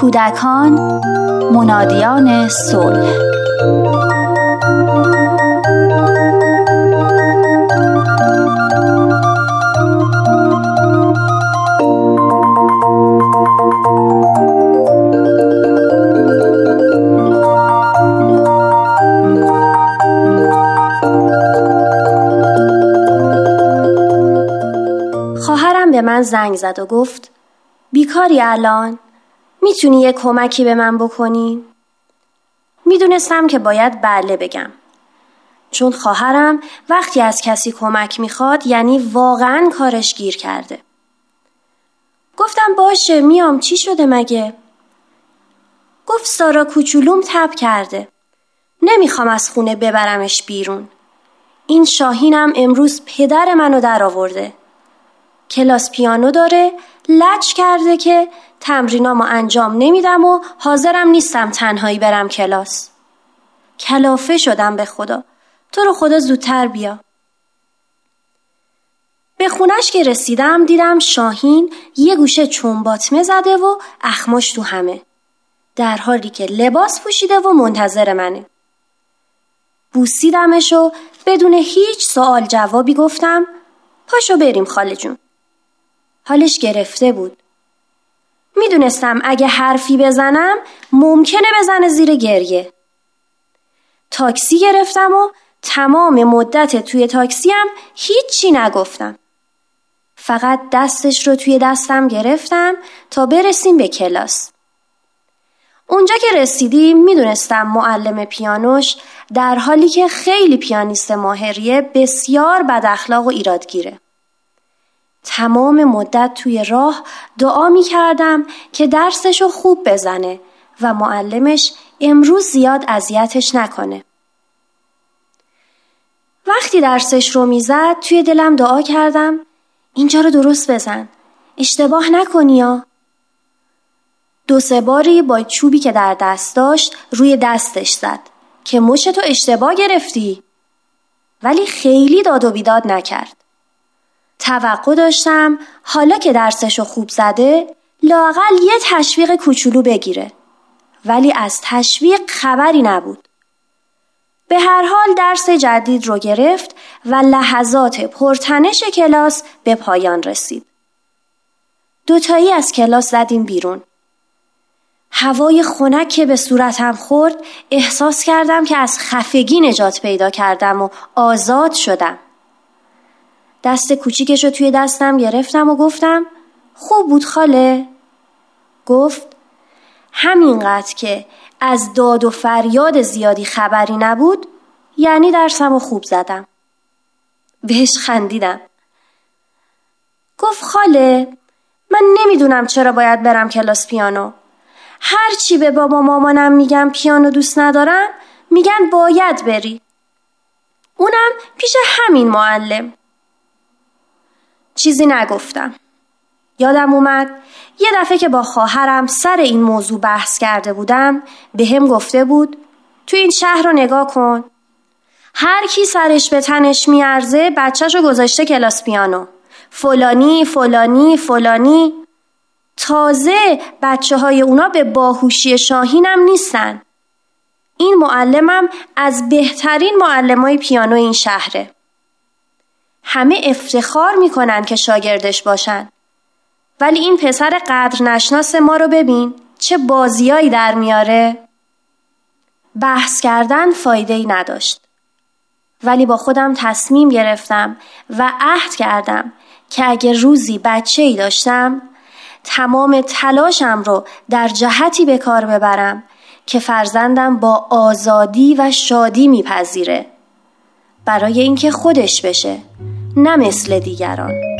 کودکان منادیان صلح. خواهرم به من زنگ زد و گفت بیکاری الان؟ می‌تونی یه کمکی به من بکنی؟ می‌دونستم که باید بله بگم. چون خواهرم وقتی از کسی کمک می‌خواد یعنی واقعا کارش گیر کرده. گفتم باشه میام. چی شده مگه؟ گفت سارا کوچولوم تب کرده. نمی‌خوام از خونه ببرمش بیرون. این شاهینم امروز پدر منو در آورده کلاس پیانو داره لج کرده که تمرینامو انجام نمیدم و حاضرم نیستم تنهایی برم کلاس. کلافه شدم به خدا. تو رو خدا زودتر بیا. به خونش که رسیدم دیدم شاهین یه گوشه چنباتمه زده و اخماش تو همه. در حالی که لباس پوشیده و منتظر منه. بوسیدمش و بدون هیچ سوال جوابی گفتم پاشو بریم خاله جون. حالش گرفته بود. می‌دونستم اگه حرفی بزنم ممکنه بزنه زیر گریه. تاکسی گرفتم و تمام مدت توی تاکسی هم هیچی نگفتم. فقط دستش رو توی دستم گرفتم تا برسیم به کلاس. اونجا که رسیدیم می‌دونستم معلم پیانوش در حالی که خیلی پیانیست ماهریه بسیار بد اخلاق و ایرادگیره. تمام مدت توی راه دعا می کردم که درسشو خوب بزنه و معلمش امروز زیاد اذیتش نکنه. وقتی درسش رو می‌زد توی دلم دعا کردم اینجا رو درست بزن. اشتباه نکنی یا. دو سه باری با چوبی که در دست داشت روی دستش زد که مشتو اشتباه گرفتی. ولی خیلی داد و بیداد نکرد. توقع داشتم حالا که درسشو خوب زده لاقل یه تشویق کوچولو بگیره. ولی از تشویق خبری نبود. به هر حال درس جدید رو گرفت و لحظات پرتنش کلاس به پایان رسید. دوتایی از کلاس زدیم بیرون. هوای خنک که به صورتم خورد احساس کردم که از خفگی نجات پیدا کردم و آزاد شدم. دست کوچیکش رو توی دستم گرفتم و گفتم خوب بود خاله. گفت همینقدر که از داد و فریاد زیادی خبری نبود یعنی درسم و خوب زدم. بهش خندیدم. گفت خاله من نمی‌دونم چرا باید برم کلاس پیانو. هرچی به بابا مامانم میگم پیانو دوست ندارم میگن باید بری. اونم پیش همین معلم. چیزی نگفتم. یادم اومد یه دفعه که با خواهرم سر این موضوع بحث کرده بودم به هم گفته بود تو این شهر رو نگاه کن. هر کی سرش به تنش میارزه بچهش رو گذاشته کلاس پیانو. فلانی فلانی فلانی تازه بچه های اونا به باهوشی شاهینم نیستن. این معلمم از بهترین معلمای پیانو این شهره. همه افتخار می‌کنن که شاگردش باشن. ولی این پسر قدر نشناس ما رو ببین چه بازیایی در میاره. بحث کردن فایده ای نداشت. ولی با خودم تصمیم گرفتم و عهد کردم که اگر روزی بچه ای داشتم تمام تلاشم رو در جهتی به کار ببرم که فرزندم با آزادی و شادی میپذیره. برای اینکه خودش بشه. نه مثل دیگران.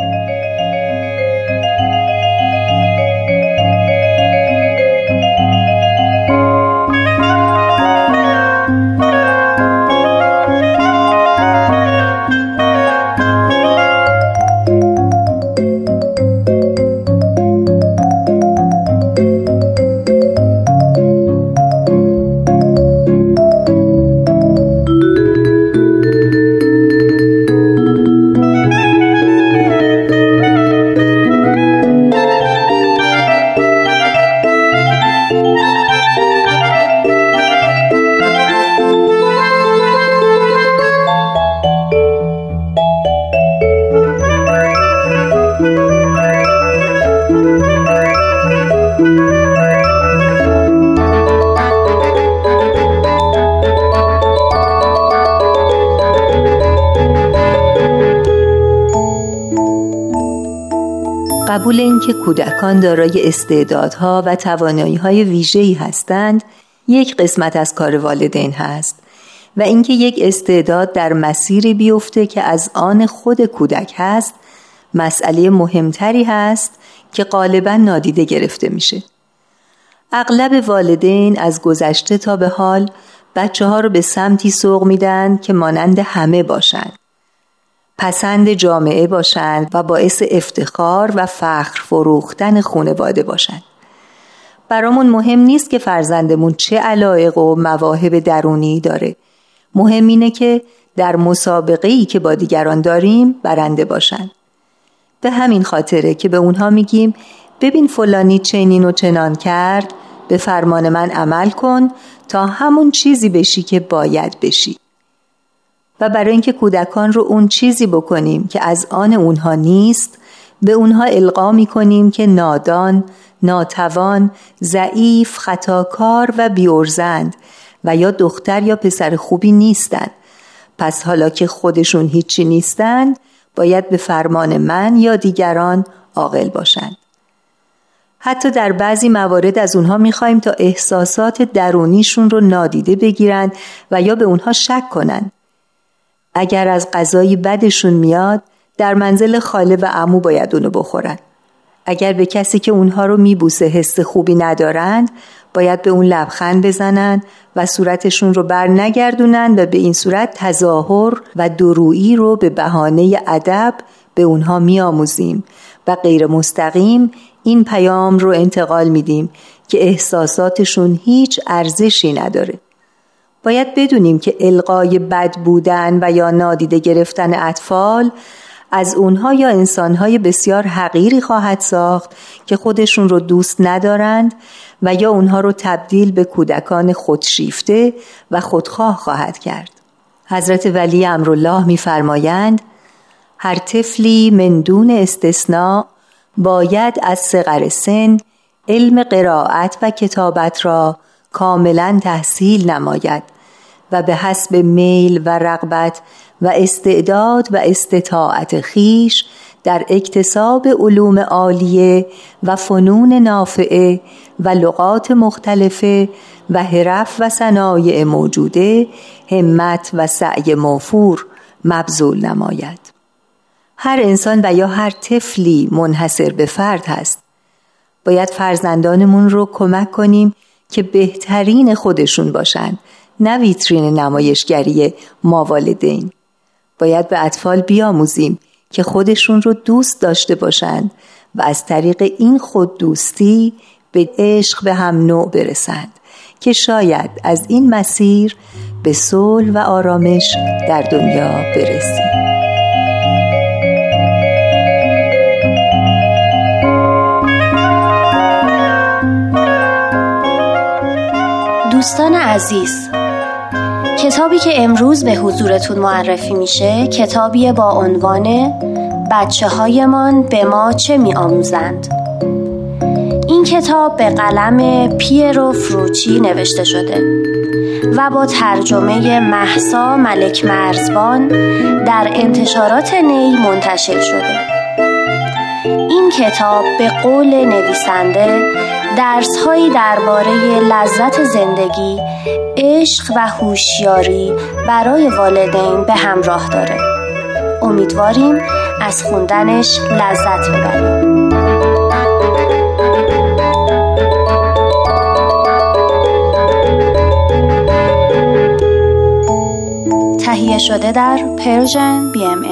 قبول اینکه کودکان دارای استعدادها و توانایی ویژه‌ای هستند یک قسمت از کار والدین هست و اینکه یک استعداد در مسیری بیفته که از آن خود کودک هست مسئله مهمتری هست که غالبا نادیده گرفته میشه. اغلب والدین از گذشته تا به حال بچه ها رو به سمتی سوق میدن که مانند همه باشند پسند جامعه باشند و باعث افتخار و فخر فروختن خانواده باشند. برامون مهم نیست که فرزندمون چه علایق و مواهب درونی داره. مهم اینه که در مسابقه ای که با دیگران داریم برنده باشند به همین خاطره که به اونها میگیم ببین فلانی چنین و چنان کرد به فرمان من عمل کن تا همون چیزی بشی که باید بشی. و برای اینکه کودکان رو اون چیزی بکنیم که از آن اونها نیست به اونها القا می کنیم که نادان، ناتوان، ضعیف، خطاکار و بیورزند و یا دختر یا پسر خوبی نیستند پس حالا که خودشون هیچی نیستند باید به فرمان من یا دیگران عاقل باشند حتی در بعضی موارد از اونها می‌خوایم تا احساسات درونیشون رو نادیده بگیرند و یا به اونها شک کنند اگر از غذایی بدشون میاد در منزل خاله و امو باید اونو بخورن. اگر به کسی که اونها رو میبوسه حس خوبی ندارند باید به اون لبخند بزنن و صورتشون رو بر نگردونن و به این صورت تظاهر و درویی رو به بهانه ادب به اونها میآموزیم و غیر مستقیم این پیام رو انتقال میدیم که احساساتشون هیچ ارزشی نداره. باید بدونیم که القای بد بودن و یا نادیده گرفتن اطفال از اونها یا انسانهای بسیار حقیری خواهد ساخت که خودشون رو دوست ندارند و یا اونها رو تبدیل به کودکان خودشیفته و خودخواه خواهد کرد. حضرت ولی امرالله میفرمایند هر طفلی من دون استثناء باید از صغر سن علم قرائت و کتابت را کاملا تحصیل نماید. و به حسب میل و رغبت و استعداد و استطاعت خیش در اکتساب علوم عالیه و فنون نافعه و لغات مختلفه و حرف و صنایع موجوده همت و سعی موفور مبذول نماید. هر انسان و یا هر طفلی منحصر به فرد هست. باید فرزندانمون رو کمک کنیم که بهترین خودشون باشند نه ویترین نمایشگری ما والدین. باید به اطفال بیاموزیم که خودشون رو دوست داشته باشند و از طریق این خود دوستی به عشق به هم نوع برسند که شاید از این مسیر به صلح و آرامش در دنیا برسیم. دوستان عزیز کتابی که امروز به حضورتون معرفی میشه کتابی با عنوان بچه هایمان به ما چه می آموزند این کتاب به قلم پیرو فروچی نوشته شده و با ترجمه محسا ملک مرزبان در انتشارات نی منتشر شده. این کتاب به قول نویسنده درسهایی درباره لذت زندگی عشق و هوشیاری برای والدین به همراه داره. امیدواریم از خوندنش لذت ببریم تهیه شده در پرژن بی ام